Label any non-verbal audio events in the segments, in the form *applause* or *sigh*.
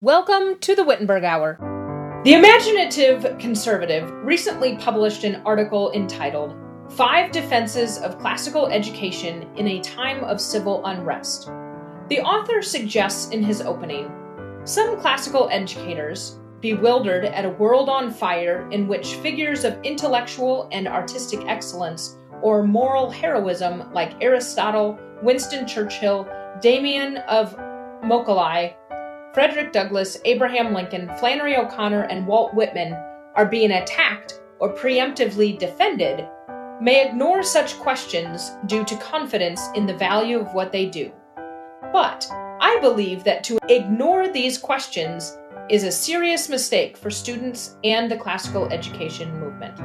Welcome to the Wittenberg Hour. The Imaginative Conservative recently published an article entitled Five Defenses of Classical Education in a Time of Civil Unrest. The author suggests in his opening some classical educators, bewildered at a world on fire in which figures of intellectual and artistic excellence or moral heroism like Aristotle, Winston Churchill, Damien of Molokai, Frederick Douglass, Abraham Lincoln, Flannery O'Connor, and Walt Whitman are being attacked or preemptively defended, may ignore such questions due to confidence in the value of what they do. But I believe that to ignore these questions is a serious mistake for students and the classical education movement.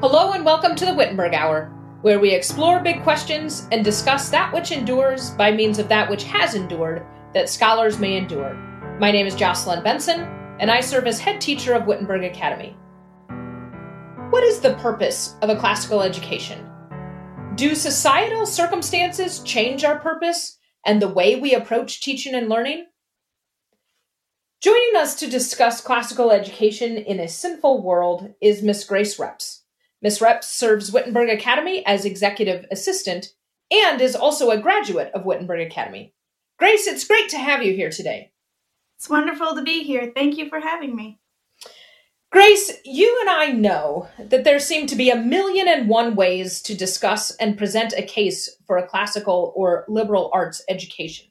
Hello and welcome to the Wittenberg Hour, where we explore big questions and discuss that which endures by means of that which has endured that scholars may endure. My name is Jocelyn Benson, and I serve as head teacher of Wittenberg Academy. What is the purpose of a classical education? Do societal circumstances change our purpose and the way we approach teaching and learning? Joining us to discuss classical education in a sinful world is Miss Grace Reps. Miss Reps serves Wittenberg Academy as executive assistant and is also a graduate of Wittenberg Academy. Grace, it's great to have you here today. It's wonderful to be here. Thank you for having me. Grace, you and I know that there seem to be a million and one ways to discuss and present a case for a classical or liberal arts education.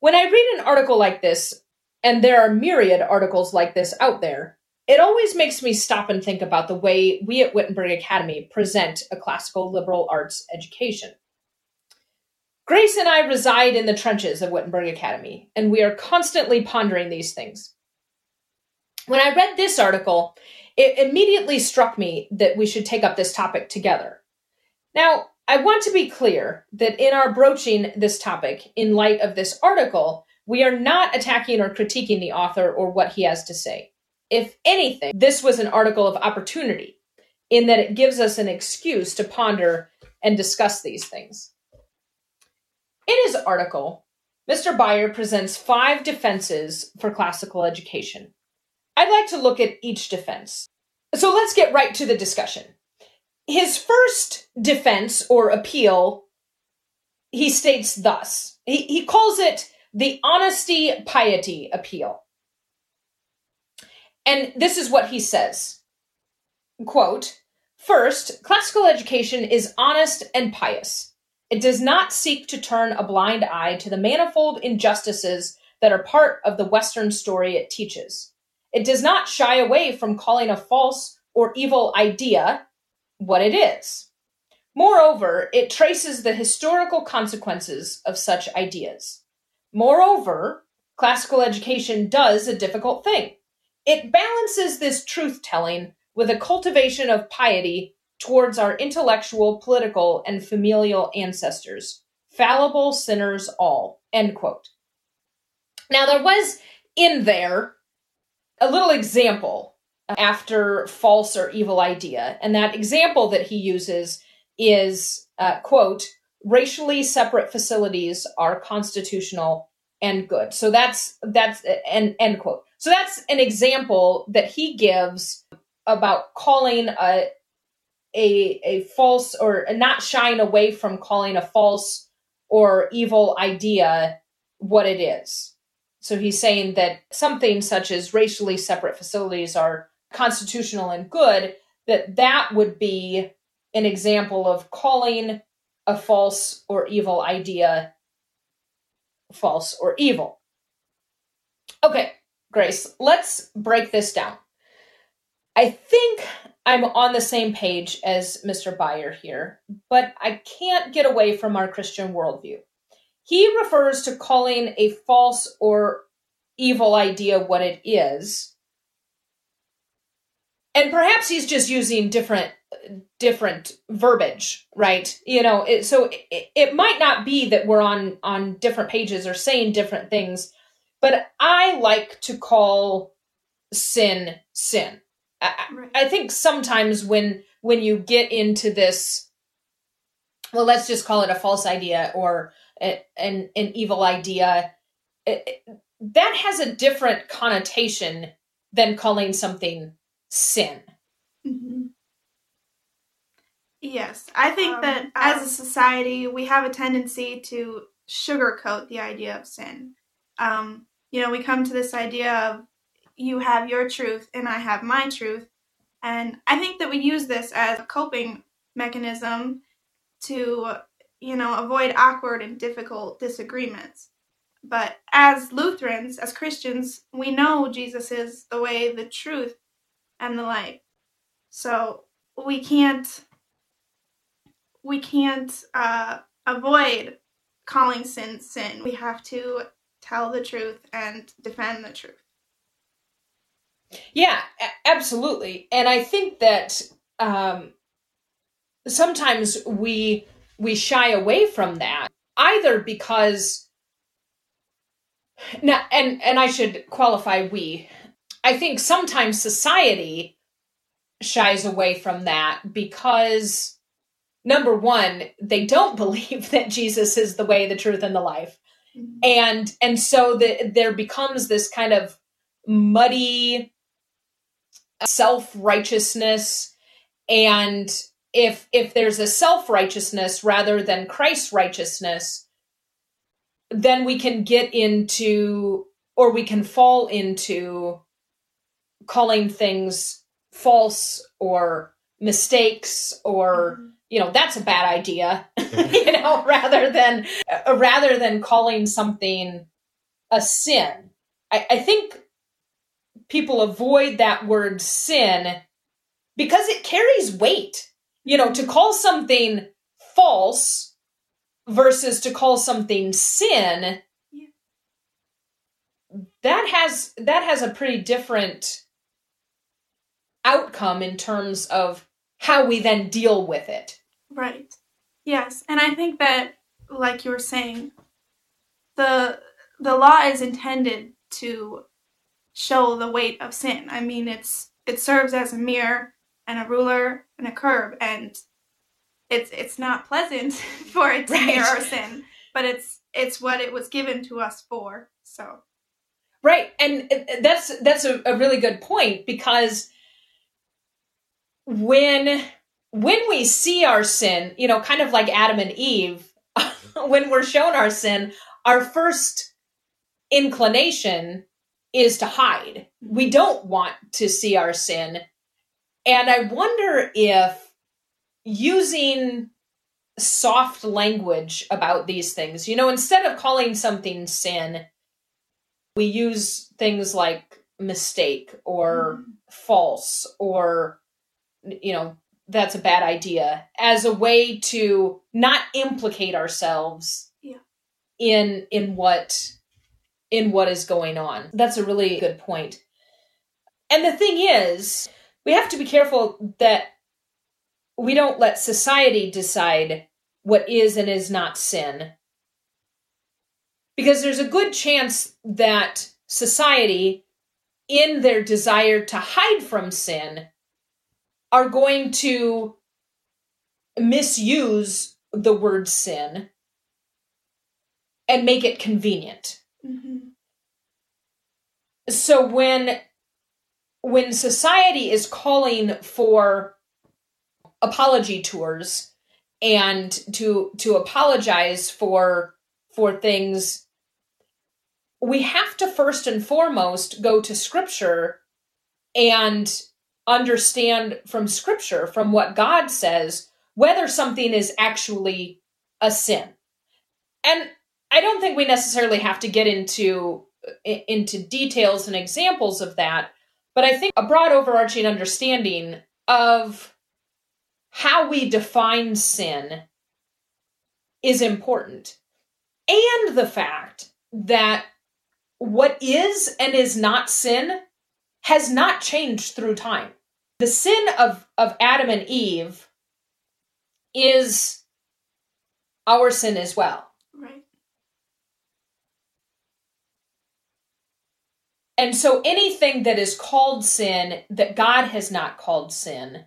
When I read an article like this, and there are myriad articles like this out there, it always makes me stop and think about the way we at Wittenberg Academy present a classical liberal arts education. Grace and I reside in the trenches of Wittenberg Academy, and we are constantly pondering these things. When I read this article, it immediately struck me that we should take up this topic together. Now, I want to be clear that in our broaching this topic, in light of this article, we are not attacking or critiquing the author or what he has to say. If anything, this was an article of opportunity in that it gives us an excuse to ponder and discuss these things. In his article, Mr. Beyer presents five defenses for classical education. I'd like to look at each defense. So let's get right to the discussion. His first defense or appeal, he states thus he, he calls it the honesty piety appeal. And this is what he says quote, First, classical education is honest and pious. It does not seek to turn a blind eye to the manifold injustices that are part of the Western story it teaches. It does not shy away from calling a false or evil idea what it is. Moreover, it traces the historical consequences of such ideas. Moreover, classical education does a difficult thing. It balances this truth telling with a cultivation of piety towards our intellectual, political, and familial ancestors, fallible sinners all. End quote. Now, there was in there a little example after false or evil idea, and that example that he uses is, uh, quote, racially separate facilities are constitutional and good. So that's that's end end quote. So that's an example that he gives about calling a a a false or not shying away from calling a false or evil idea what it is. So he's saying that something such as racially separate facilities are constitutional and good, that that would be an example of calling a false or evil idea false or evil. Okay, Grace, let's break this down. I think I'm on the same page as Mr. Beyer here, but I can't get away from our Christian worldview. He refers to calling a false or evil idea what it is. And perhaps he's just using different different verbiage, right? You know, it, so it, it might not be that we're on on different pages or saying different things, but I like to call sin sin I, I think sometimes when when you get into this, well, let's just call it a false idea or a, an an evil idea. It, that has a different connotation than calling something sin. Mm-hmm. Yes, I think Um, that as a society, we have a tendency to sugarcoat the idea of sin. Um, you know, we come to this idea of you have your truth and I have my truth. And I think that we use this as a coping mechanism to, you know, avoid awkward and difficult disagreements. But as Lutherans, as Christians, we know Jesus is the way, the truth, and the light. So we can't we can't uh, avoid calling sin sin. We have to tell the truth and defend the truth. Yeah, absolutely. And I think that um, sometimes we we shy away from that either because now and and I should qualify we. I think sometimes society shies away from that because number one, they don't *laughs* believe that Jesus is the way, the truth, and the life and and so the, there becomes this kind of muddy self-righteousness and if if there's a self-righteousness rather than christ righteousness then we can get into or we can fall into calling things false or mistakes or mm-hmm. you know that's a bad idea *laughs* you know rather than rather than calling something a sin. I, I think people avoid that word sin because it carries weight you know to call something false versus to call something sin Yeah. that has that has a pretty different outcome in terms of how we then deal with it Right. Yes, and I think that, like you were saying, the the law is intended to show the weight of sin. I mean, it's it serves as a mirror and a ruler and a curb, and it's it's not pleasant *laughs* for it to Right. mirror our sin, but it's it's what it was given to us for. So Right, and that's that's a, a really good point because when when we see our sin, you know, kind of like Adam and Eve, *laughs* when we're shown our sin, our first inclination is to hide. We mm-hmm. don't want to see our sin. And I wonder if using soft language about these things, you know, instead of calling something sin, we use things like mistake or mm-hmm. false or you know that's a bad idea as a way to not implicate ourselves Yeah. in in what in what is going on that's a really good point. and the thing is we have to be careful that we don't let society decide what is and is not sin because there's a good chance that society in their desire to hide from sin are going to misuse the word sin and make it convenient. So when when society is calling for apology tours and to to apologize for for things we have to first and foremost go to scripture and understand from scripture from what god says whether something is actually a sin. And i don't think we necessarily have to get into into details and examples of that but i think a broad overarching understanding of how we define sin is important. And the fact that what is and is not sin has not changed through time. The sin of of adam and eve is our sin as well right. And so anything that is called sin that God has not called sin,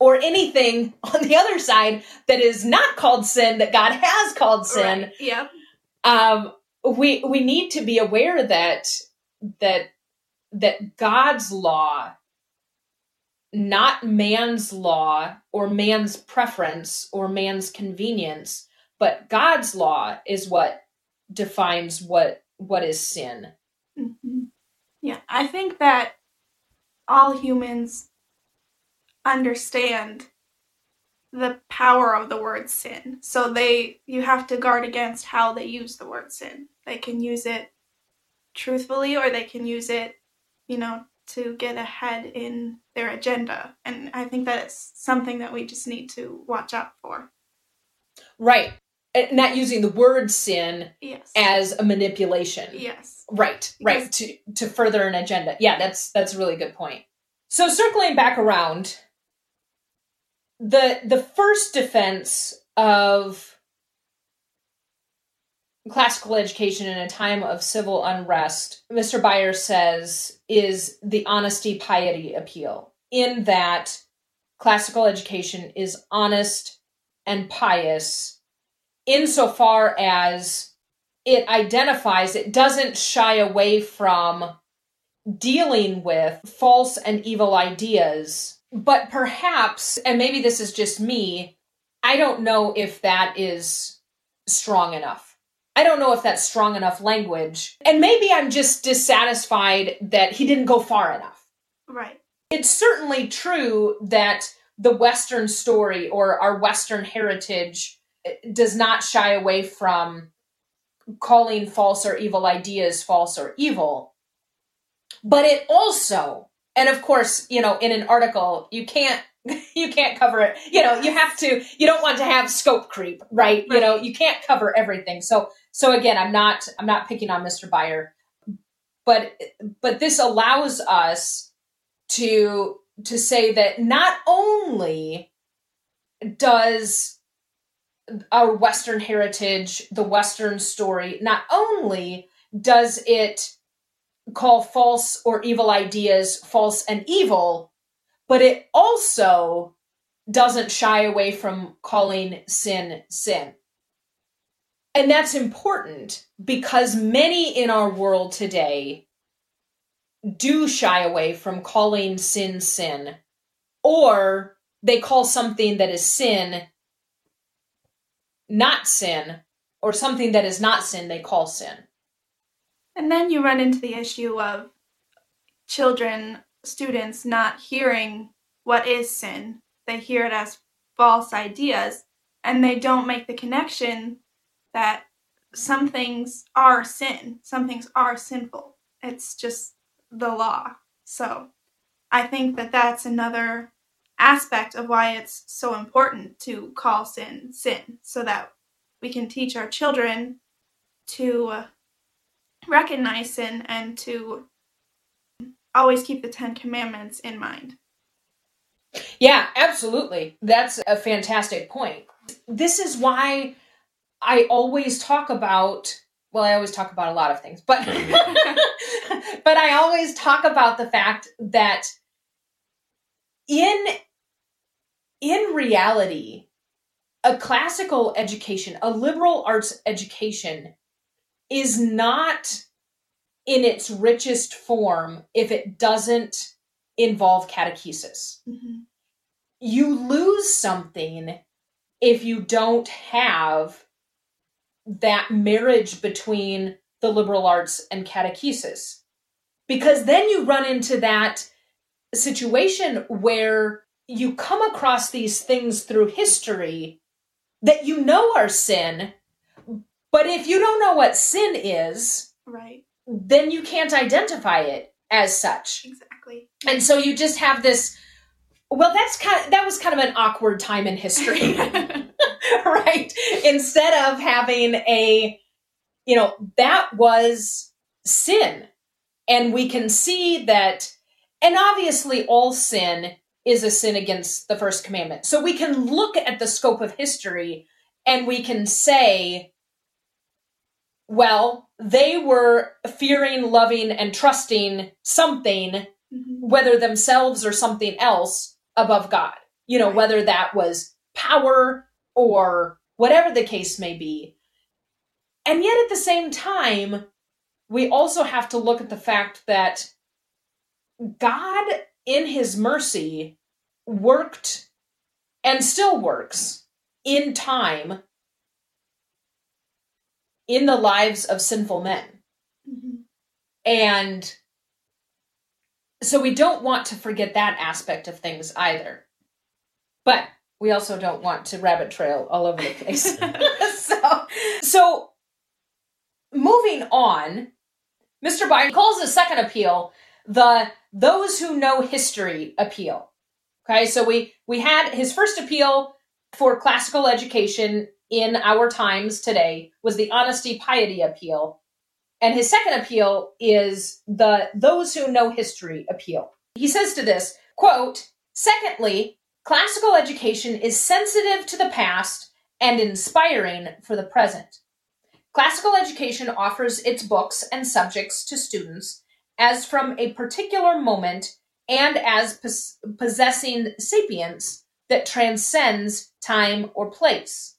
or anything *laughs* on the other side that is not called sin that God has called sin, Right. Yep. um, we we need to be aware that that that God's law not man's law or man's preference or man's convenience but God's law is what defines what what is sin. Yeah, I think that all humans understand the power of the word sin. So they you have to guard against how they use the word sin. They can use it truthfully or they can use it, you know, to get ahead in their agenda. And I think that it's something that we just need to watch out for. Right. Not using the word sin yes. as a manipulation. Yes. Right, right. to to further an agenda. Yeah, that's that's a really good point. So circling back around, the the first defense of classical education in a time of civil unrest, Mr. Byers says, is the honesty piety appeal, in that classical education is honest and pious insofar as it identifies, it doesn't shy away from dealing with false and evil ideas. But perhaps, and maybe this is just me, I don't know if that is strong enough. I don't know if that's strong enough language. And maybe I'm just dissatisfied that he didn't go far enough. Right. It's certainly true that the Western story or our Western heritage eh, does not shy away from calling false or evil ideas false or evil. But it also, and of course, you know, in an article, you can't *laughs* you can't cover it. You know, you have to you don't want to have scope creep, right? right? You know, you can't cover everything. So so again, I'm not I'm not picking on Mr. Byer, but but this allows us to to say that not only does our Western heritage, the Western story, not only does it call false or evil ideas false and evil, but it also doesn't shy away from calling sin sin. And that's important because many in our world today do shy away from calling sin sin, or they call something that is sin not sin, or something that is not sin, they call sin. And then you run into the issue of children, students not hearing what is sin. They hear it as false ideas and they don't make the connection that some things are sin, some things are sinful. It's just the law. So I think that that's another aspect of why it's so important to call sin sin so that we can teach our children to recognize sin and to always keep the 10 commandments in mind. Yeah, absolutely. That's a fantastic point. This is why I always talk about well, I always talk about a lot of things, but *laughs* *laughs* but I always talk about the fact that in in reality, a classical education, a liberal arts education is not in its richest form if it doesn't involve catechesis. Mm-hmm. You lose something if you don't have that marriage between the liberal arts and catechesis. Because then you run into that situation where you come across these things through history that you know are sin, but if you don't know what sin is, right, then you can't identify it as such. Exactly. And so you just have this well, that's kind of, that was kind of an awkward time in history. *laughs* *laughs* right? Instead of having a, you know, that was sin. And we can see that, and obviously all sin is a sin against the first commandment. So we can look at the scope of history and we can say, well, they were fearing, loving, and trusting something, mm-hmm. whether themselves or something else, above God. You know, whether that was power or whatever the case may be. And yet at the same time, we also have to look at the fact that God, in his mercy, worked and still works in time in the lives of sinful men. Mm-hmm. And so we don't want to forget that aspect of things either. But we also don't want to rabbit trail all over the place. *laughs* *laughs* so, so moving on, Mr. Biden calls the second appeal the those who know history appeal. Okay, so we we had his first appeal for classical education in our times today was the honesty piety appeal. And his second appeal is the those who know history appeal. He says to this, quote, secondly, classical education is sensitive to the past and inspiring for the present. Classical education offers its books and subjects to students as from a particular moment and as pos- possessing sapience that transcends time or place.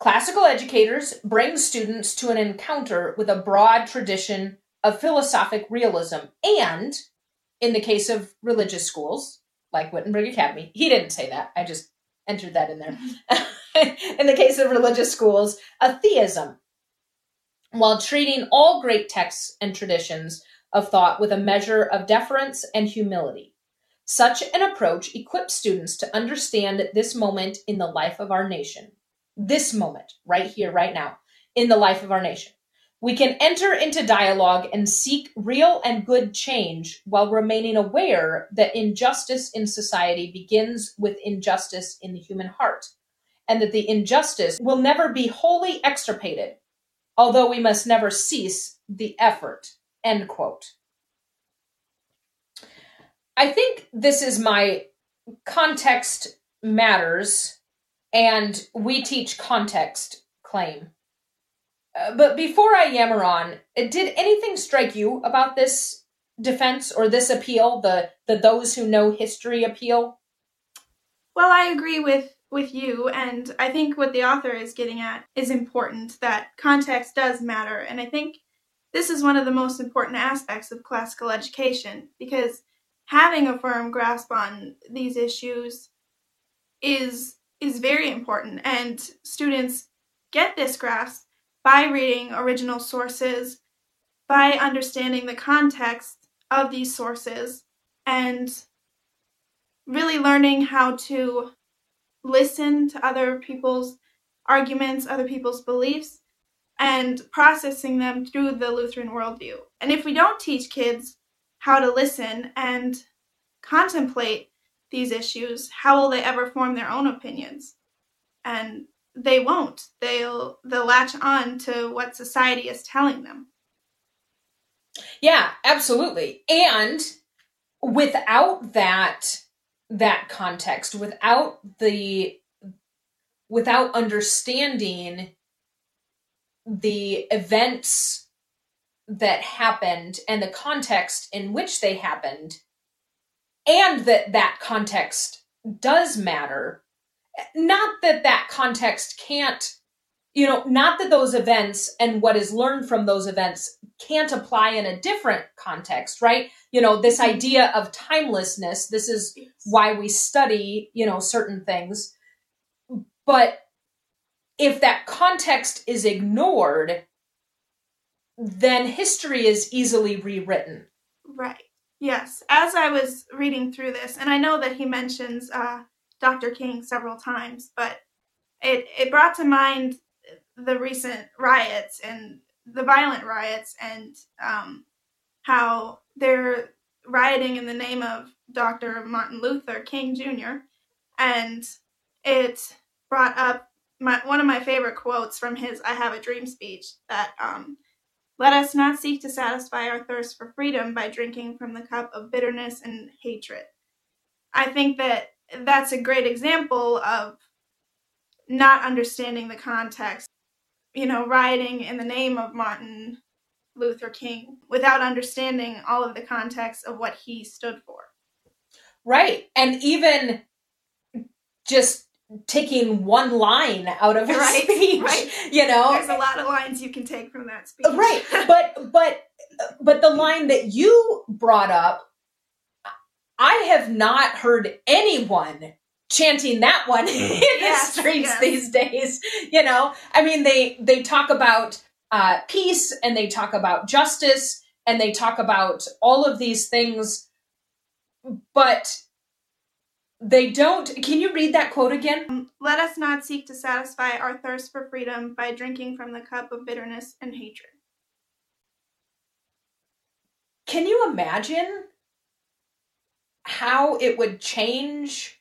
Classical educators bring students to an encounter with a broad tradition of philosophic realism and, in the case of religious schools, like Wittenberg Academy, he didn't say that, I just entered that in there. *laughs* in the case of religious schools, a theism, while treating all great texts and traditions of thought with a measure of deference and humility. Such an approach equips students to understand this moment in the life of our nation. This moment, right here, right now, in the life of our nation. We can enter into dialogue and seek real and good change while remaining aware that injustice in society begins with injustice in the human heart, and that the injustice will never be wholly extirpated, although we must never cease the effort. End quote. I think this is my context matters and we teach context claim. Uh, but before I yammer on, did anything strike you about this defense or this appeal, the the those who know history appeal? Well, I agree with with you and I think what the author is getting at is important that context does matter and I think this is one of the most important aspects of classical education because having a firm grasp on these issues is is very important. And students get this grasp by reading original sources by understanding the context of these sources and really learning how to listen to other people's arguments other people's beliefs and processing them through the lutheran worldview and if we don't teach kids how to listen and contemplate these issues, how will they ever form their own opinions? And they won't. They'll they'll latch on to what society is telling them. Yeah, absolutely. And without that that context, without the without understanding the events that happened and the context in which they happened and that that context does matter. Not that that context can't you know not that those events and what is learned from those events can't apply in a different context right? You know this idea of timelessness this is why we study you know certain things. But if that context is ignored then history is easily rewritten. Right. Yes. As I was reading through this, and I know that he mentions uh, Dr. King several times, but it, it brought to mind the recent riots and the violent riots and um, how they're rioting in the name of Dr. Martin Luther King Jr. And it brought up my, one of my favorite quotes from his I Have a Dream speech that um, let us not seek to satisfy our thirst for freedom by drinking from the cup of bitterness and hatred. I think that that's a great example of not understanding the context. You know, rioting in the name of Martin Luther King without understanding all of the context of what he stood for. Right. And even just taking one line out of his Right, speech. *laughs* right. You know, There's a lot of lines you can take from that speech. right *laughs* but but but the line that you brought up i have not heard anyone chanting that one *laughs* in Yes, the streets yes. these days you know i mean they they talk about uh, peace and they talk about justice and they talk about all of these things but they don't can you read that quote again Um, Let us not seek to satisfy our thirst for freedom by drinking from the cup of bitterness and hatred. Can you imagine how it would change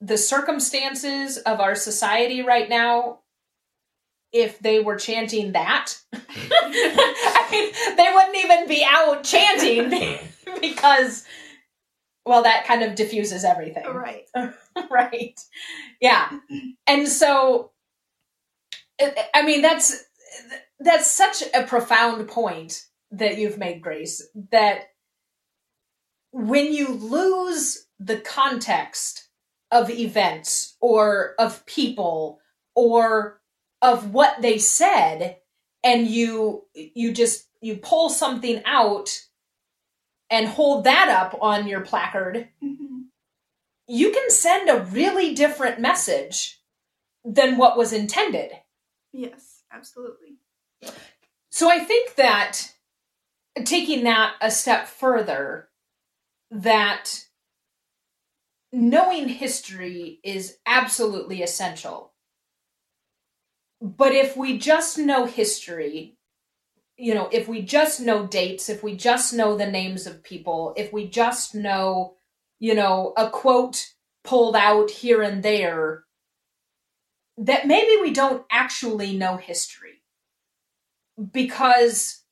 the circumstances of our society right now if they were chanting that? *laughs* I mean, they wouldn't even be out chanting *laughs* because, well, that kind of diffuses everything. Oh, right. *laughs* right. Yeah. And so I- i mean that's that's such a profound point that you've made grace that when you lose the context of events or of people or of what they said and you you just you pull something out and hold that up on your placard Mhm. you can send a really different message than what was intended. Yes, absolutely. So I think that taking that a step further, that knowing history is absolutely essential. But if we just know history, you know, if we just know dates, if we just know the names of people, if we just know, you know, a quote pulled out here and there, that maybe we don't actually know history. Because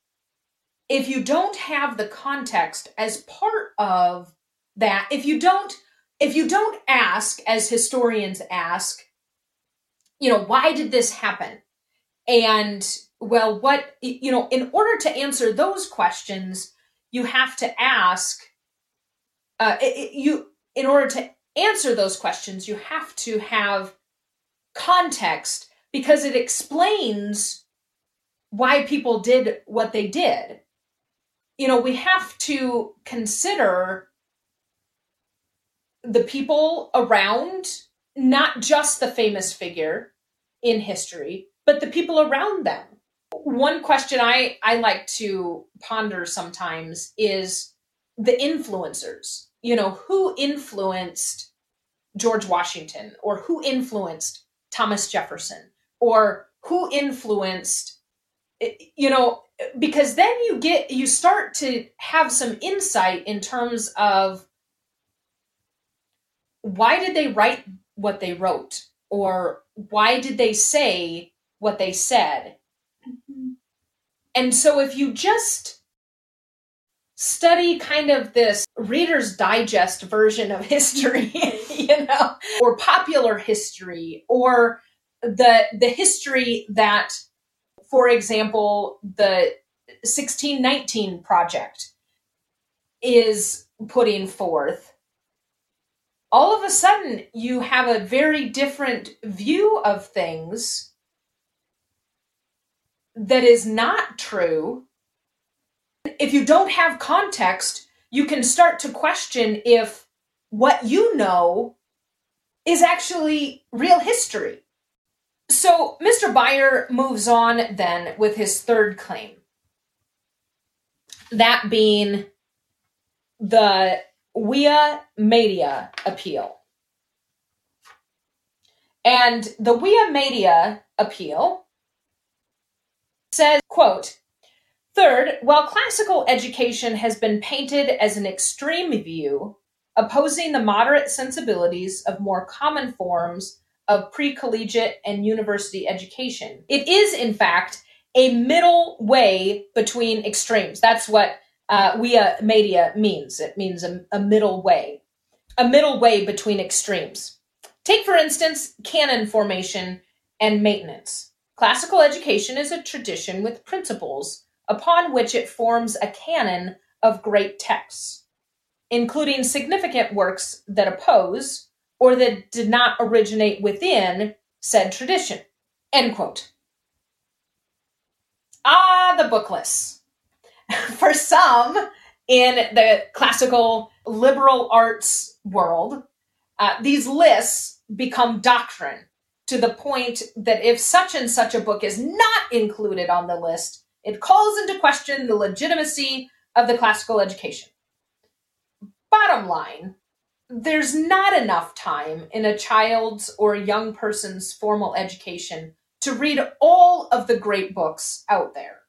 if you don't have the context as part of that, if you don't if you don't ask as historians ask, you know, why did this happen? And well, what you know, in order to answer those questions, you have to ask uh, it- it- you in order to answer those questions, you have to have context because it explains why people did what they did. You know, we have to consider the people around, not just the famous figure in history, but the people around them. Mm-hmm. One question I, I like to ponder sometimes is the influencers. You know, who influenced George Washington or who influenced Thomas Jefferson or who influenced eh, you know because then you get you start to have some insight in terms of why did they write what they wrote or why did they say what they said. And so if you just study kind of this reader's digest version of *laughs* history, you know, or popular history or the the history that for example the 1619 project is putting forth all of a sudden you have a very different view of things that is not true if you don't have context, you can start to question if what you know is actually real history. So Mr. Beyer moves on then with his third claim. That being the Via Media appeal. And the Via Media appeal says, quote, Third, while classical education has been painted as an extreme view, opposing the moderate sensibilities of more common forms of pre collegiate and university education, it is, in fact, a middle way between extremes. That's what uh, via media means. It means a, a middle way, a middle way between extremes. Take, for instance, canon formation and maintenance. Classical education is a tradition with principles upon which it forms a canon of great texts, including significant works that oppose, or that did not originate within said tradition. End quote. Ah, the book lists. *laughs* For some in the classical liberal arts world, uh, these lists become doctrine to the point that if such and such a book is not included on the list, it calls into question the legitimacy of the classical education. Bottom line, there's not enough time in a child's or a young person's formal education to read all of the great books out there.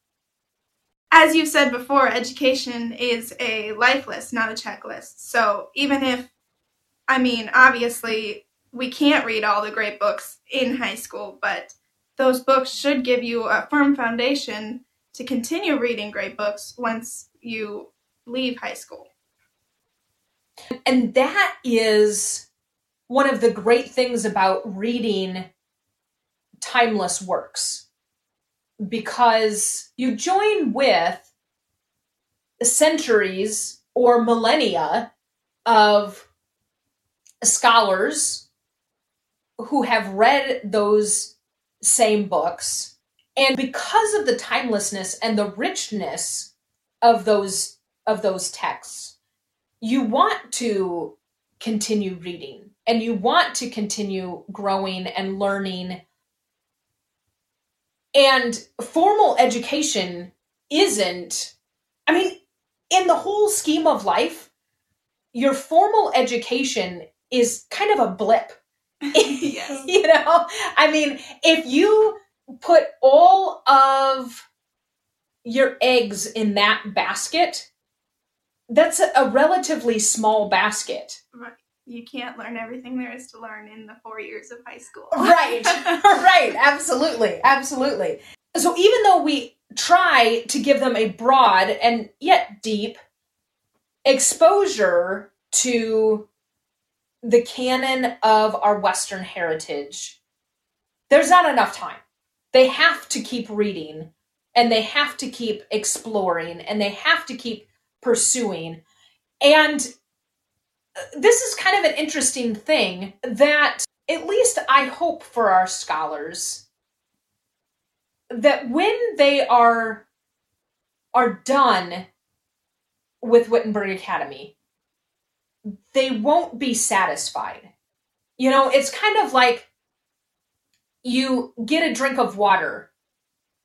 As you said before, education is a life list, not a checklist. So even if, I mean, obviously, we can't read all the great books in high school, but those books should give you a firm foundation to continue reading great books once you leave high school. And that is one of the great things about reading timeless works because you join with centuries or millennia of scholars who have read those same books and because of the timelessness and the richness of those of those texts you want to continue reading and you want to continue growing and learning. And formal education isn't i mean in the whole scheme of life your formal education is kind of a blip yes. *laughs* you know i mean if you put all of your eggs in that basket that's a, a relatively small basket Right. You can't learn everything there is to learn in the four years of high school. right *laughs* right absolutely absolutely so even though we try to give them a broad and yet deep exposure to the canon of our western heritage there's not enough time. They have to keep reading and they have to keep exploring and they have to keep pursuing. And uh, this is kind of an interesting thing that at least I hope for our scholars that when they are are done with Wittenberg Academy, they won't be satisfied. You know, it's kind of like you get a drink of water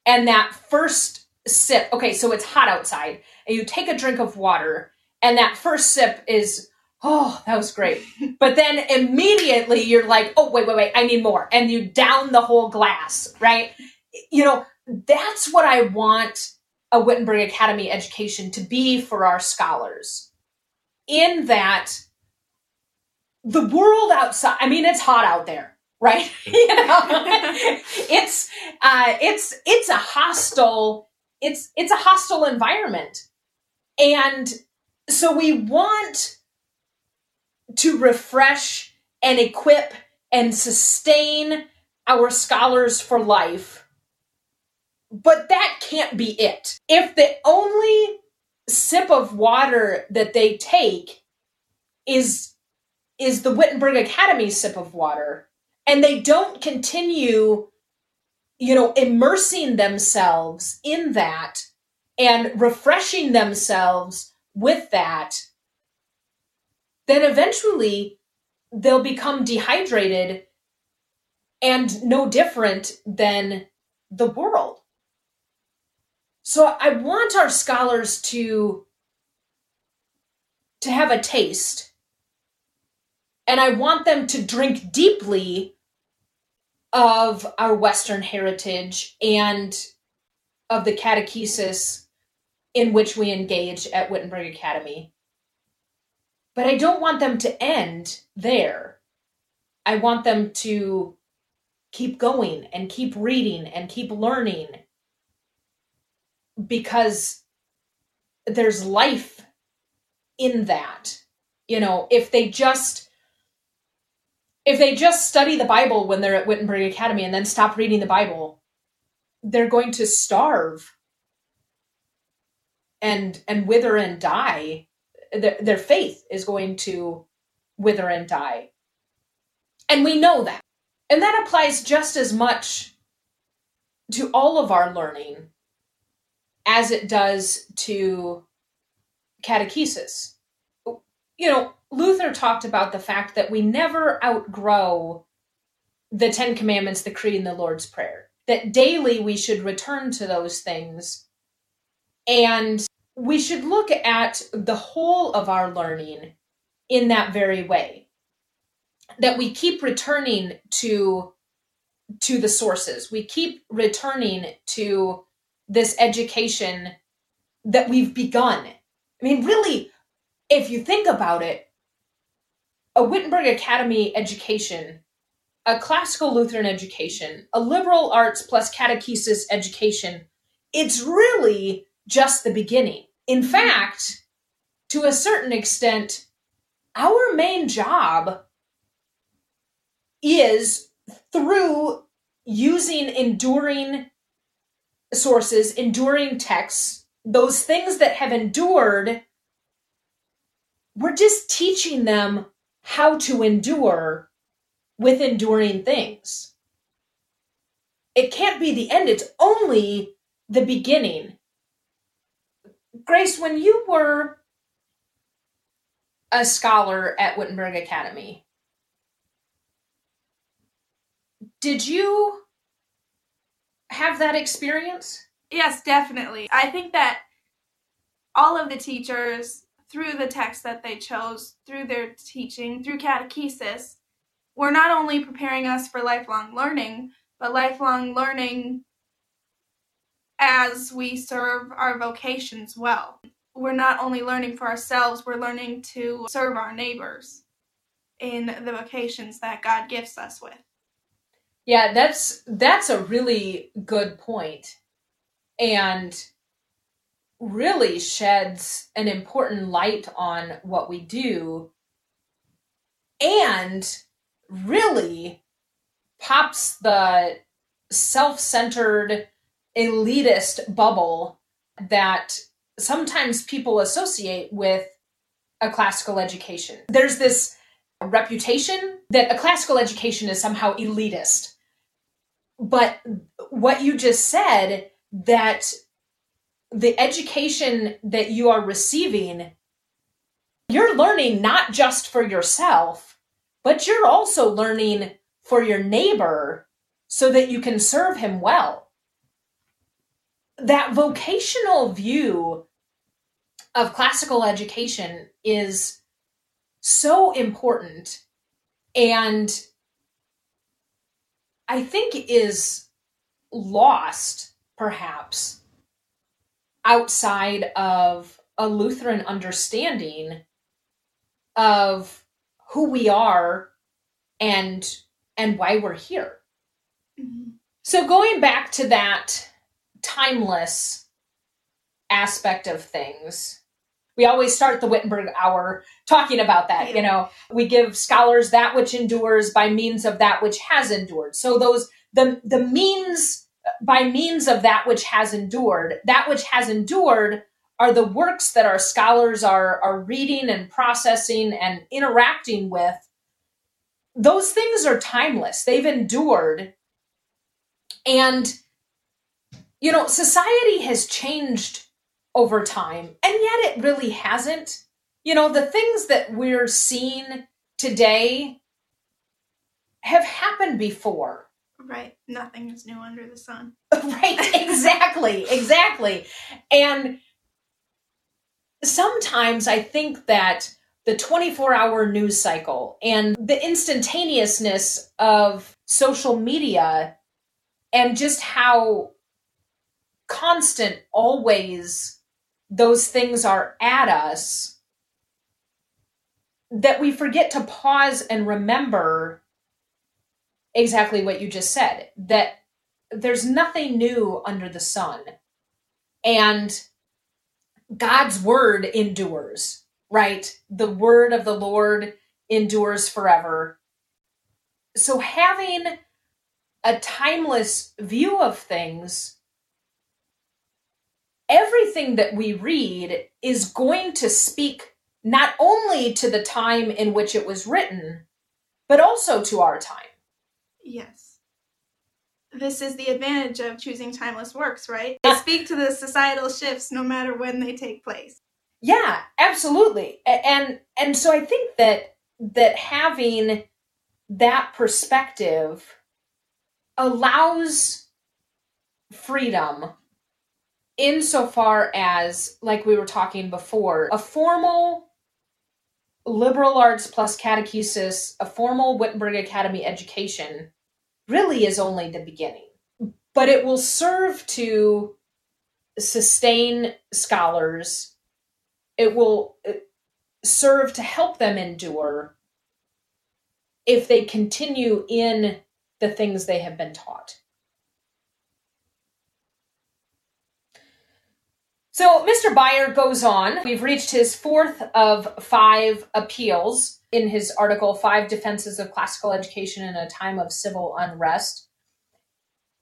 and that first sip, okay, so it's hot outside, and you take a drink of water, and that first sip is oh, that was great. *laughs* but then immediately you're like, oh, wait, wait, wait, I need more. And you down the whole glass, right? You know, that's what I want a Wittenberg Academy education to be for our scholars. In that the world outside, I mean, it's hot out there, right? *laughs* you know, *laughs* it's, uh, it's, it's a hostile, it's, it's a hostile environment. And so we want to refresh and equip and sustain our scholars for life. But that can't be it. If the only sip of water that they take is is the Wittenberg Academy sip of water and they don't continue you know immersing themselves in that and refreshing themselves with that then eventually they'll become dehydrated and no different than the world. So I want our scholars to to have a taste and I want them to drink deeply of our western heritage and of the catechesis in which we engage at Wittenberg Academy. But I don't want them to end there. I want them to keep going and keep reading and keep learning because there's life in that. You know, if they just if they just study the Bible when they're at Wittenberg Academy and then stop reading the Bible, they're going to starve and and wither and die their, their faith is going to wither and die. And we know that. And that applies just as much to all of our learning as it does to catechesis. You know, Luther talked about the fact that we never outgrow the Ten Commandments, the Creed, and the Lord's Prayer. That daily we should return to those things. And we should look at the whole of our learning in that very way. That we keep returning to to the sources. We keep returning to this education that we've begun. I mean, really, if you think about it, a Wittenberg Academy education, a classical Lutheran education, a liberal arts plus catechesis education, it's really just the beginning. In fact, to a certain extent, our main job is through using enduring sources, enduring texts, those things that have endured, we're just teaching them how to endure with enduring things. It can't be the end, it's only the beginning. Grace, when you were a scholar at Wittenberg Academy, did you have that experience? Yes, definitely. I think that all of the teachers, through the text that they chose, through their teaching, through catechesis, were not only preparing us for lifelong learning, but lifelong learning as we serve our vocations well. We're not only learning for ourselves, we're learning to serve our neighbors in the vocations that God gifts us with. Yeah, that's that's a really good point. And really sheds an important light on what we do and really pops the self-centered elitist bubble that sometimes people associate with a classical education. There's this reputation that a classical education is somehow elitist. But what you just said, that the education that you are receiving, you're learning not just for yourself, but you're also learning for your neighbor so that you can serve him well. That vocational view of classical education is so important and I think is lost perhaps outside of a Lutheran understanding of who we are and and why we're here. Mm-hmm. So going back to that timeless aspect of things, we always start the Wittenberg hour talking about that. Yeah. You know, we give scholars that which endures by means of that which has endured. So those the the means by means of that which has endured, that which has endured are the works that our scholars are are reading and processing and interacting with. Those things are timeless. They've endured. And you know, society has changed over time. And yet it really hasn't. You know, the things that we're seeing today have happened before. Right. Nothing is new under the sun. *laughs* right. Exactly. *laughs* exactly. And sometimes I think that the 24 hour news cycle and the instantaneousness of social media and just how constant always those things are at us that we forget to pause and remember exactly what you just said that there's nothing new under the sun and God's word endures, right? The word of the Lord endures forever. So having a timeless view of things everything that we read is going to speak not only to the time in which it was written, but also to our time. Yes. This is the advantage of choosing timeless works, right? They speak to the societal shifts no matter when they take place. Yeah, absolutely. And and so I think that that having that perspective allows freedom insofar as like we were talking before, a formal liberal arts plus catechesis, a formal Wittenberg Academy education really is only the beginning. But it will serve to sustain scholars. It will uh, serve to help them endure if they continue in the things they have been taught. So Mr. Beyer goes on. We've reached his fourth of five appeals in his article, Five Defenses of Classical Education in a Time of Civil Unrest.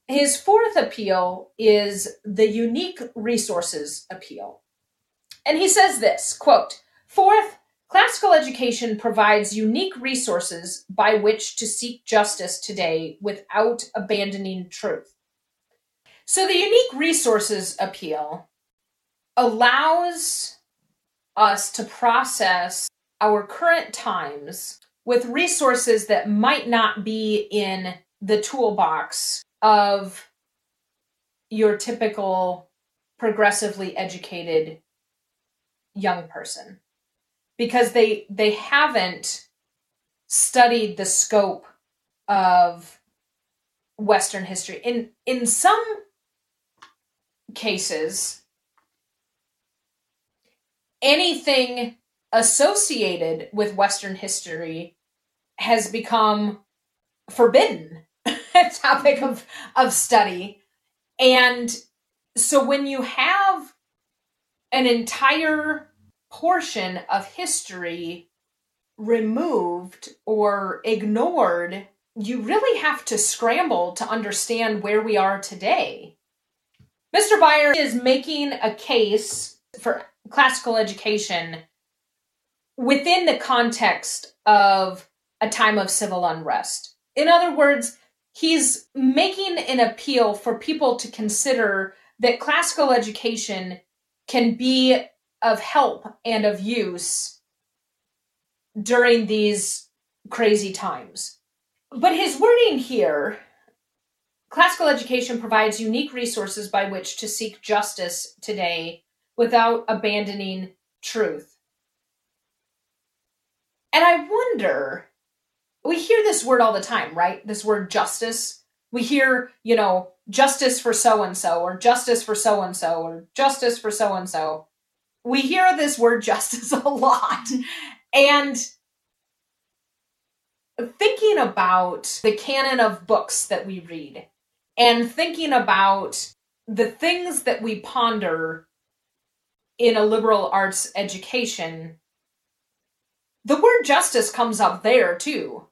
His fourth appeal is the Unique Resources Appeal. And he says this quote, Fourth, classical education provides unique resources by which to seek justice today without abandoning truth. So the Unique Resources Appeal allows us to process our current times with resources that might not be in the toolbox of your typical progressively educated young person. Because they they haven't studied the scope of western history. In in some cases anything associated with Western history has become forbidden *laughs* a topic of, of study. And so when you have an entire portion of history removed or ignored, you really have to scramble to understand where we are today. Mr. Beyer is making a case for classical education within the context of a time of civil unrest. In other words, he's making an appeal for people to consider that classical education can be of help and of use during these crazy times. But his wording here classical education provides unique resources by which to seek justice today without abandoning truth. And I wonder, we hear this word all the time, right? This word justice. We hear, you know, justice for so and so, or justice for so and so, or justice for so and so. We hear this word *laughs* justice a lot. And thinking about the canon of books that we read and thinking about the things that we ponder in a liberal arts education, the word justice comes up there too.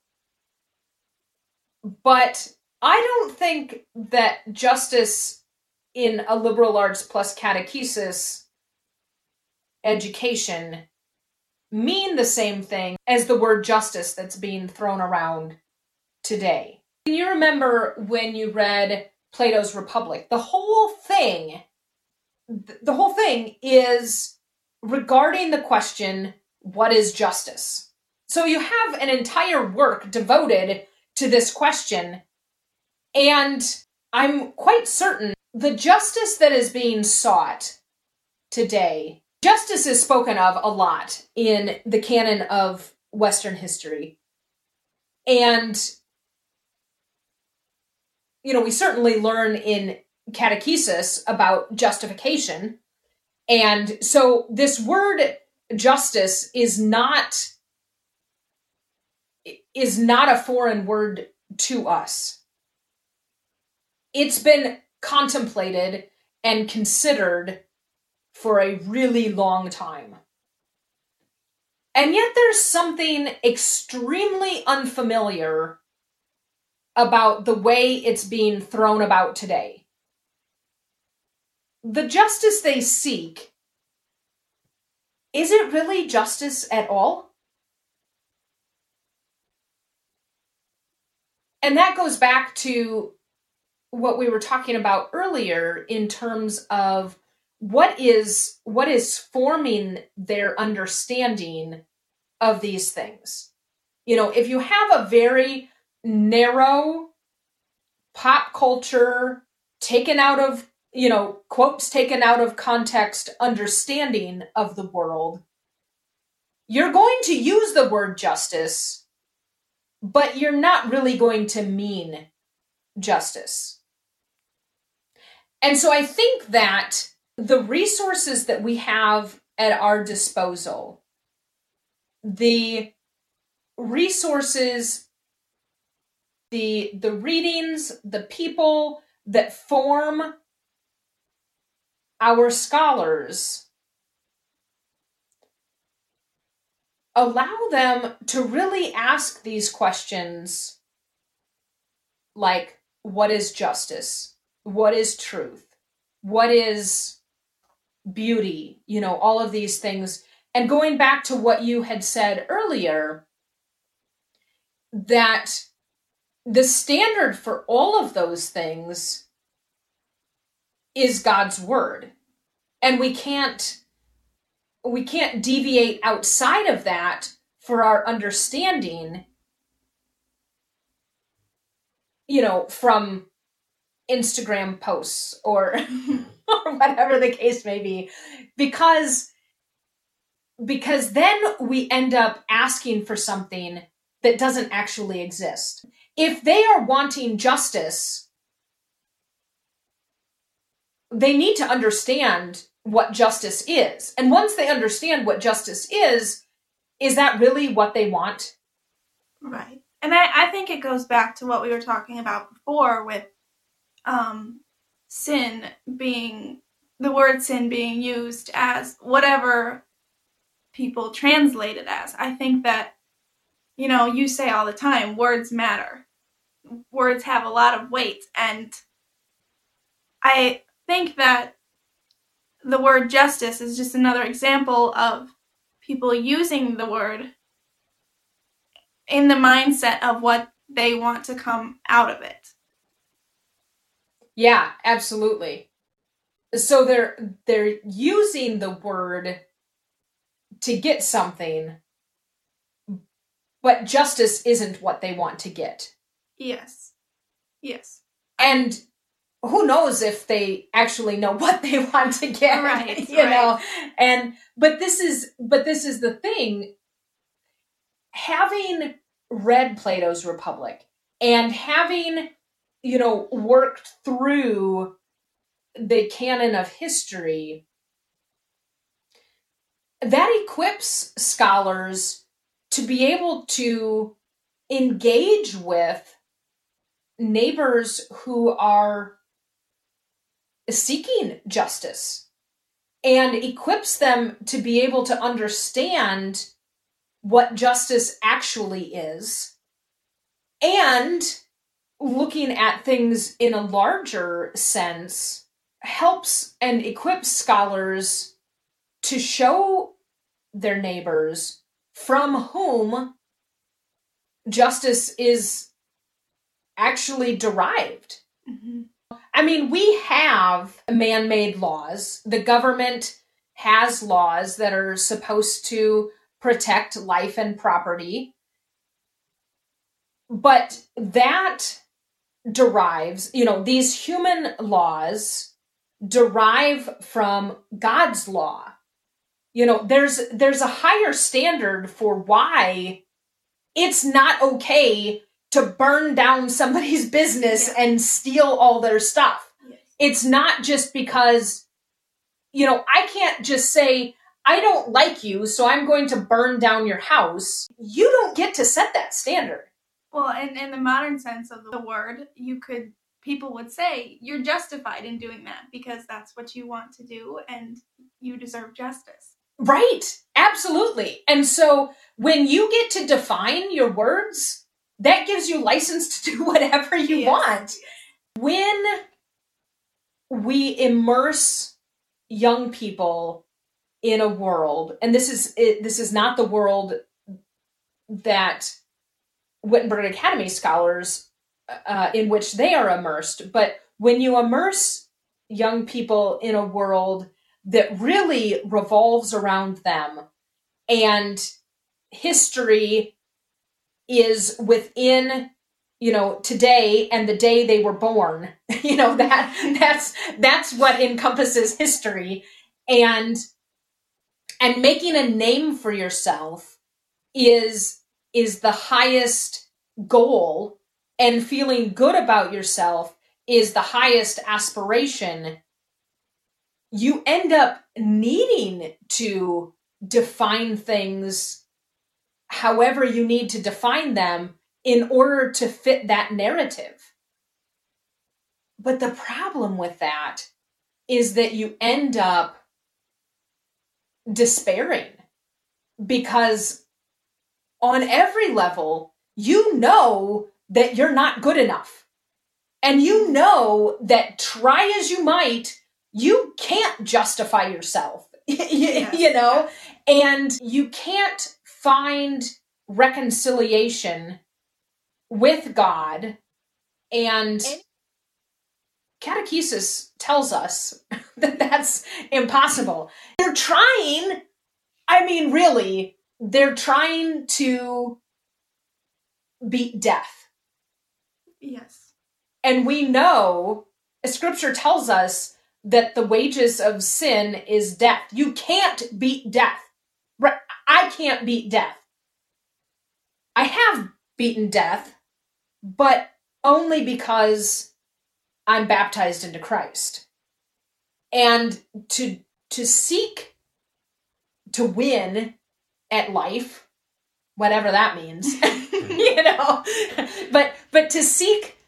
But I don't think that justice in a liberal arts plus catechesis education mean the same thing as the word justice that's being thrown around today. Can you remember when you read Plato's Republic? The whole thing the whole thing is regarding the question what is justice? So you have an entire work devoted to this question, and I'm quite certain the justice that is being sought today, justice is spoken of a lot in the canon of Western history. And, you know, we certainly learn in catechesis about justification. And so this word justice is not is not a foreign word to us. It's been contemplated and considered for a really long time. And yet there's something extremely unfamiliar about the way it's being thrown about today the justice they seek is it really justice at all? and that goes back to what we were talking about earlier in terms of what is what is forming their understanding of these things you know if you have a very narrow pop culture taken out of you know quotes taken out of context understanding of the world. You're going to use the word justice but you're not really going to mean justice. And so i think that the resources that we have at our disposal, the resources, the the readings, the people that form our scholars allow them to really ask these questions like what is justice? What is truth? What is beauty, you know, all of these things. And going back to what you had said earlier, that the standard for all of those things is God's word. And we can't we can't deviate outside of that for our understanding you know from Instagram posts or *laughs* or whatever the case may be because because then we end up asking for something that doesn't actually exist if they are wanting justice they need to understand what justice is and once they understand what justice is is that really what they want right and i, I think it goes back to what we were talking about before with um, sin being the word sin being used as whatever people translate it as. I think that, you know, you say all the time, words matter. Words have a lot of weight. And I think that the word justice is just another example of people using the word in the mindset of what they want to come out of it. Yeah, absolutely. So they're they're using the word to get something, but justice isn't what they want to get. Yes. Yes. And who knows if they actually know *laughs* what they want to get right, you right. know and but this is but this is the thing having read plato's republic and having you know, worked through the canon of history, that equips scholars to be able to engage with neighbors who are seeking justice and equips them to be able to understand what justice actually is and looking at things in a larger sense helps and equips scholars to show their neighbors from whom justice is actually derived. Mm-hmm. I mean, we have man made laws. The government has laws that are supposed to protect life and property. But that derives, you know, these human laws derive from God's law. You know, there's there's a higher standard for why it's not okay to burn down somebody's *laughs* business Yeah. and steal all their stuff. Yes. It's not just because you know, I can't just say I don't like you, so I'm going to burn down your house. You don't get to set that standard. Well, in, in the modern sense of the word, you could, people would say you're justified in doing that because that's what you want to do and you deserve justice. Right. Absolutely. And so when you get to define your words, that gives you license to do *laughs* whatever you Yes. want. When we immerse young people in a world, and this is it, this is not the world that Wittenberg Academy scholars uh, in which they are immersed. But when you immerse young people in a world that really revolves around them and history is within you know today and the day they were born. *laughs* You know that that's that's what encompasses history. And and making a name for yourself is is the highest goal. And feeling good about yourself is the highest aspiration. You end up needing to define things however you need to define them in order to fit that narrative. But the problem with that is that you end up despairing because on every level, you know that you're not good enough. And you know that try as you might, you can't justify yourself, *laughs* you know, and you can't find reconciliation with God. And catechesis tells us *laughs* that that's impossible. They're trying, I mean, really, they're trying to beat death. Yes. And we know, scripture tells us that the wages of sin is death. You can't beat death. I can't beat death. I have beaten death, but only because I'm baptized into Christ. And to to seek to win at life, whatever that means, *laughs* you *laughs* know, but but to seek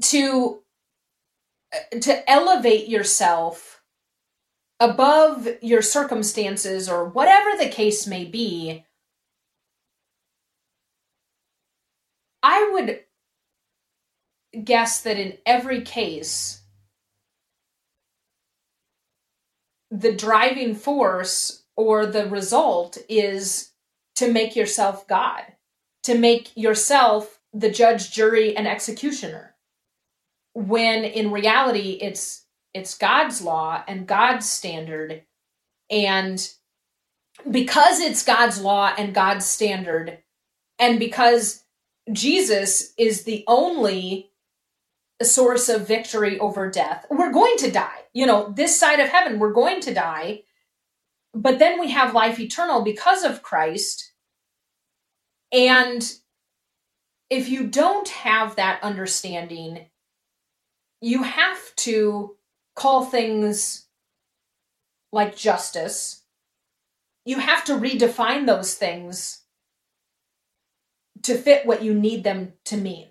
to uh, to elevate yourself above your circumstances or whatever the case may be i would guess that in every case the driving force or the result is to make yourself god to make yourself the judge jury and executioner when in reality it's it's God's law and God's standard. And because it's God's law and God's standard and because Jesus is the only source of victory over death we're going to die. You know this side of heaven we're going to die. But then we have life eternal because of Christ. And if you don't have that understanding you have to call things like justice. You have to redefine those things to fit what you need them to mean.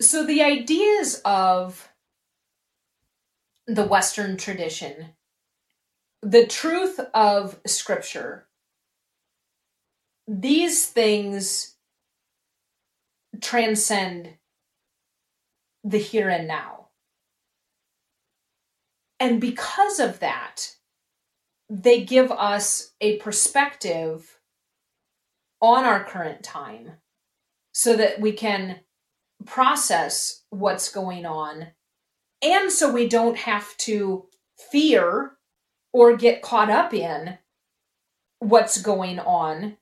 So the ideas of the Western tradition, the truth of Scripture, these things transcend the here and now. And because of that, they give us a perspective on our current time so that we can process what's going on and so we don't have to fear or get caught up in what's going on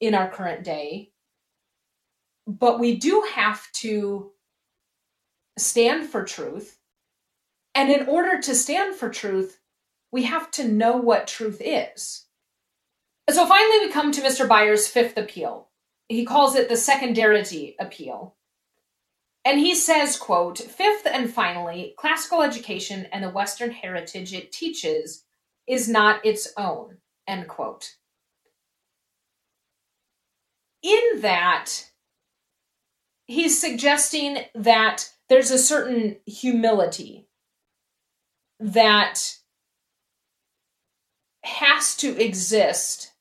in our current day. But we do have to stand for truth. And in order to stand for truth, we have to know what truth is. So finally, we come to Mr. Beyer's fifth appeal. He calls it the secondarity appeal. And he says, quote, fifth and finally, classical education and the Western heritage it teaches is not its own, end quote. In that, he's suggesting that there's a certain humility that has to exist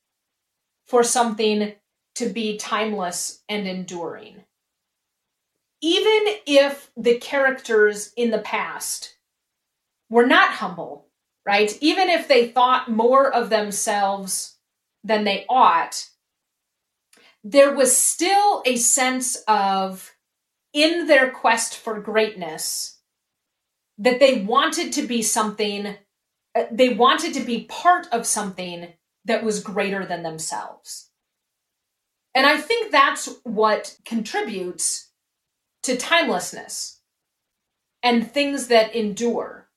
for something to be timeless and enduring. Even if the characters in the past were not humble, right? Even if they thought more of themselves than they ought, there was still a sense of in their quest for greatness that they wanted to be something, uh, they wanted to be part of something that was greater than themselves. And I think that's what contributes to timelessness and things that endure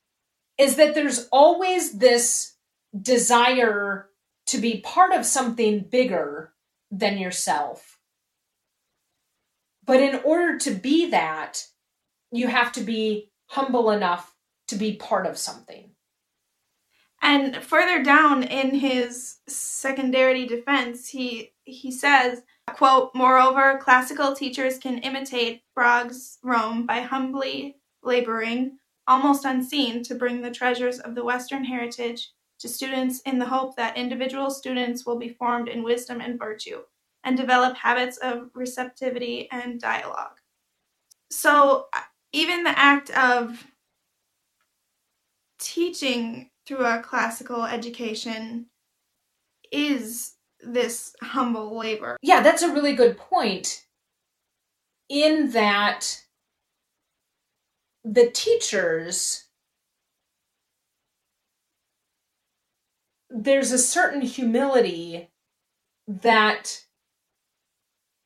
is that there's always this desire to be part of something bigger than yourself. But in order to be that, you have to be humble enough to be part of something. And further down in his secondarity defense, he he says, quote, moreover, classical teachers can imitate Brague's Rome by humbly laboring, almost unseen, to bring the treasures of the Western heritage to students in the hope that individual students will be formed in wisdom and virtue and develop habits of receptivity and dialogue. So, even the act of teaching through a classical education is this humble labor. Yeah, that's a really good point. In that the teachers, there's a certain humility that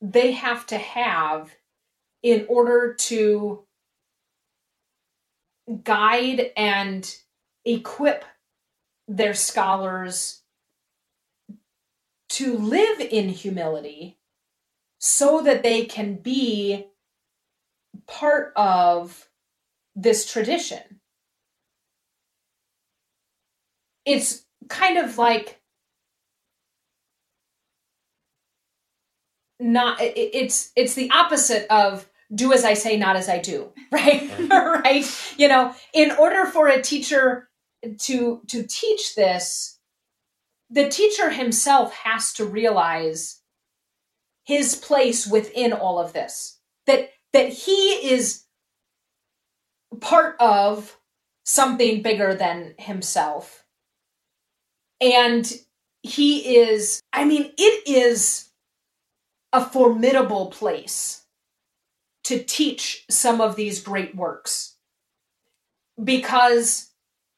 they have to have in order to guide and equip their scholars to live in humility so that they can be part of this tradition. It's kind of like not it's it's the opposite of do as I say, not as I do, *laughs* right? *laughs* right? You know, in order for a teacher to to teach this, the teacher himself has to realize his place within all of this. That that he is part of something bigger than himself. And he is, I mean, it is a formidable place to teach some of these great works because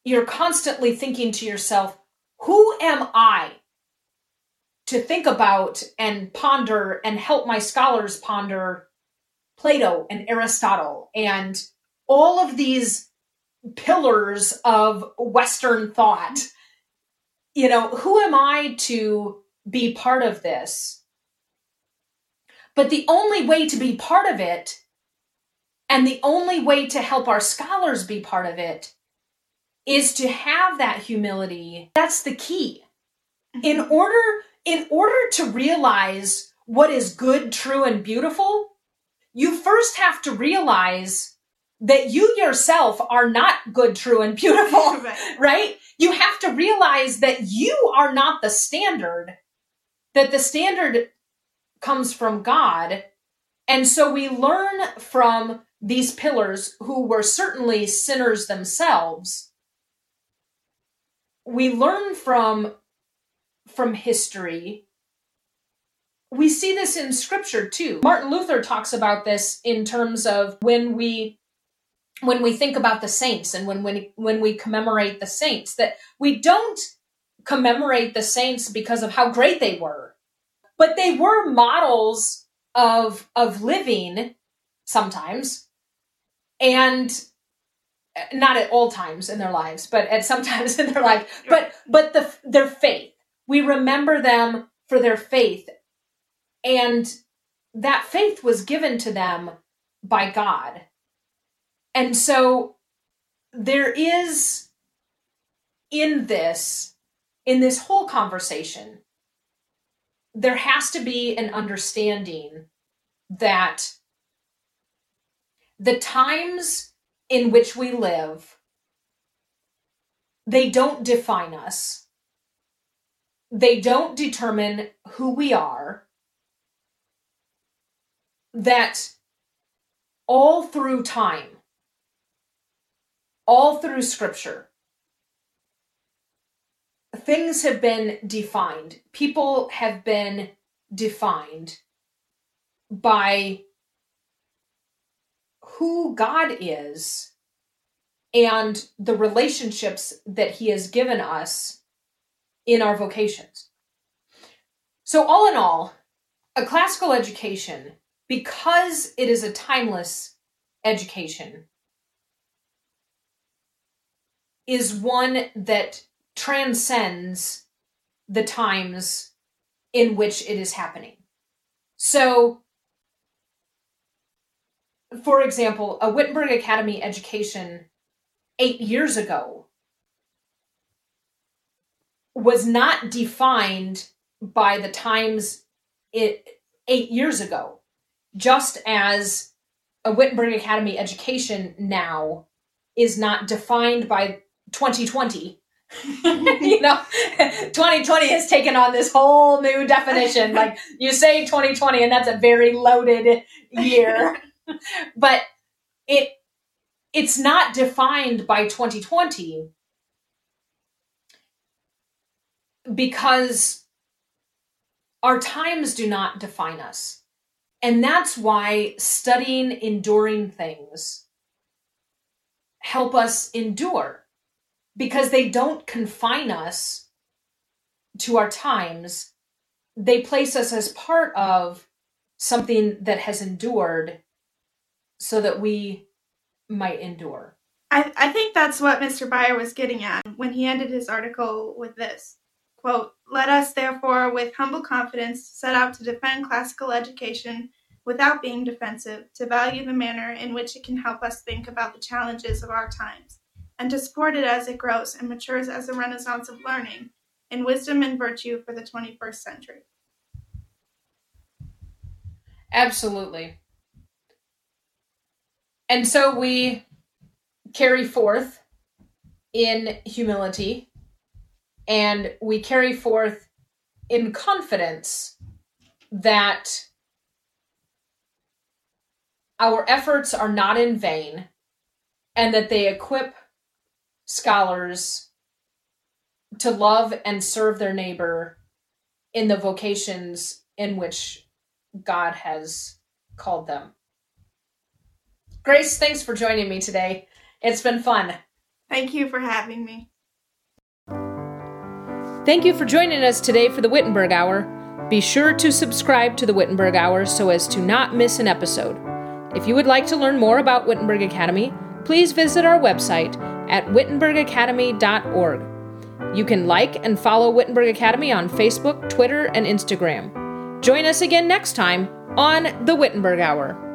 you're constantly thinking to yourself, who am I to think about and ponder and help my scholars ponder Plato and Aristotle and all of these pillars of Western thought? You know, who am I to be part of this? But the only way to be part of it, and the only way to help our scholars be part of it, is to have that humility. That's the key. In mm-hmm. order, in order to realize what is good, true, and beautiful, you first have to realize that you yourself are not good, true, and beautiful, *laughs* right. *laughs* right? You have to realize that you are not the standard, that the standard comes from God. And so we learn from these pillars who were certainly sinners themselves. We learn from from history. We see this in scripture too. Martin Luther talks about this in terms of when we when we think about the saints and when when when we commemorate the saints that we don't commemorate the saints because of how great they were but they were models of of living sometimes. And eh, not at all times in their lives but at sometimes *laughs* in their life. But but the their faith. We remember them for their faith. And that faith was given to them by God. And so there is in this in this whole conversation there has to be an understanding that the times in which we live they don't define us. They don't determine who we are. That all through time all through scripture things have been defined. People have been defined by who God is and the relationships that He has given us in our vocations. So, all in all, a classical education, because it is a timeless education, is one that transcends the times in which it is happening. So, for example, a Wittenberg Academy education eight years ago was not defined by the times it eight years ago, just as a Wittenberg Academy education now is not defined by 2020 *laughs* you know 2020 has taken on this whole new definition. Like you say 2020 and that's a very loaded year. *laughs* But it it's not defined by 2020 because our times do not define us. And that's why studying enduring things help us endure because they don't confine us to our times. They place us as part of something that has endured so that we might endure. I, I think that's what Mr. Beyer was getting at when he ended his article with this quote, Let us therefore, with humble confidence, set out to defend classical education without being defensive, to value the manner in which it can help us think about the challenges of our times, and to support it as it grows and matures as a renaissance of learning in wisdom and virtue for the 21st century. Absolutely. And so we carry forth in humility and we carry forth in confidence that our efforts are not in vain and that they equip scholars to love and serve their neighbor in the vocations in which God has called them. Grace, thanks for joining me today. It's been fun. Thank you for having me. Thank you for joining us today for the Wittenberg Hour. Be sure to subscribe to the Wittenberg Hour so as to not miss an episode. If you would like to learn more about Wittenberg Academy, please visit our website at wittenbergacademy.org. You can like and follow Wittenberg Academy on Facebook, Twitter, and Instagram. Join us again next time on the Wittenberg Hour.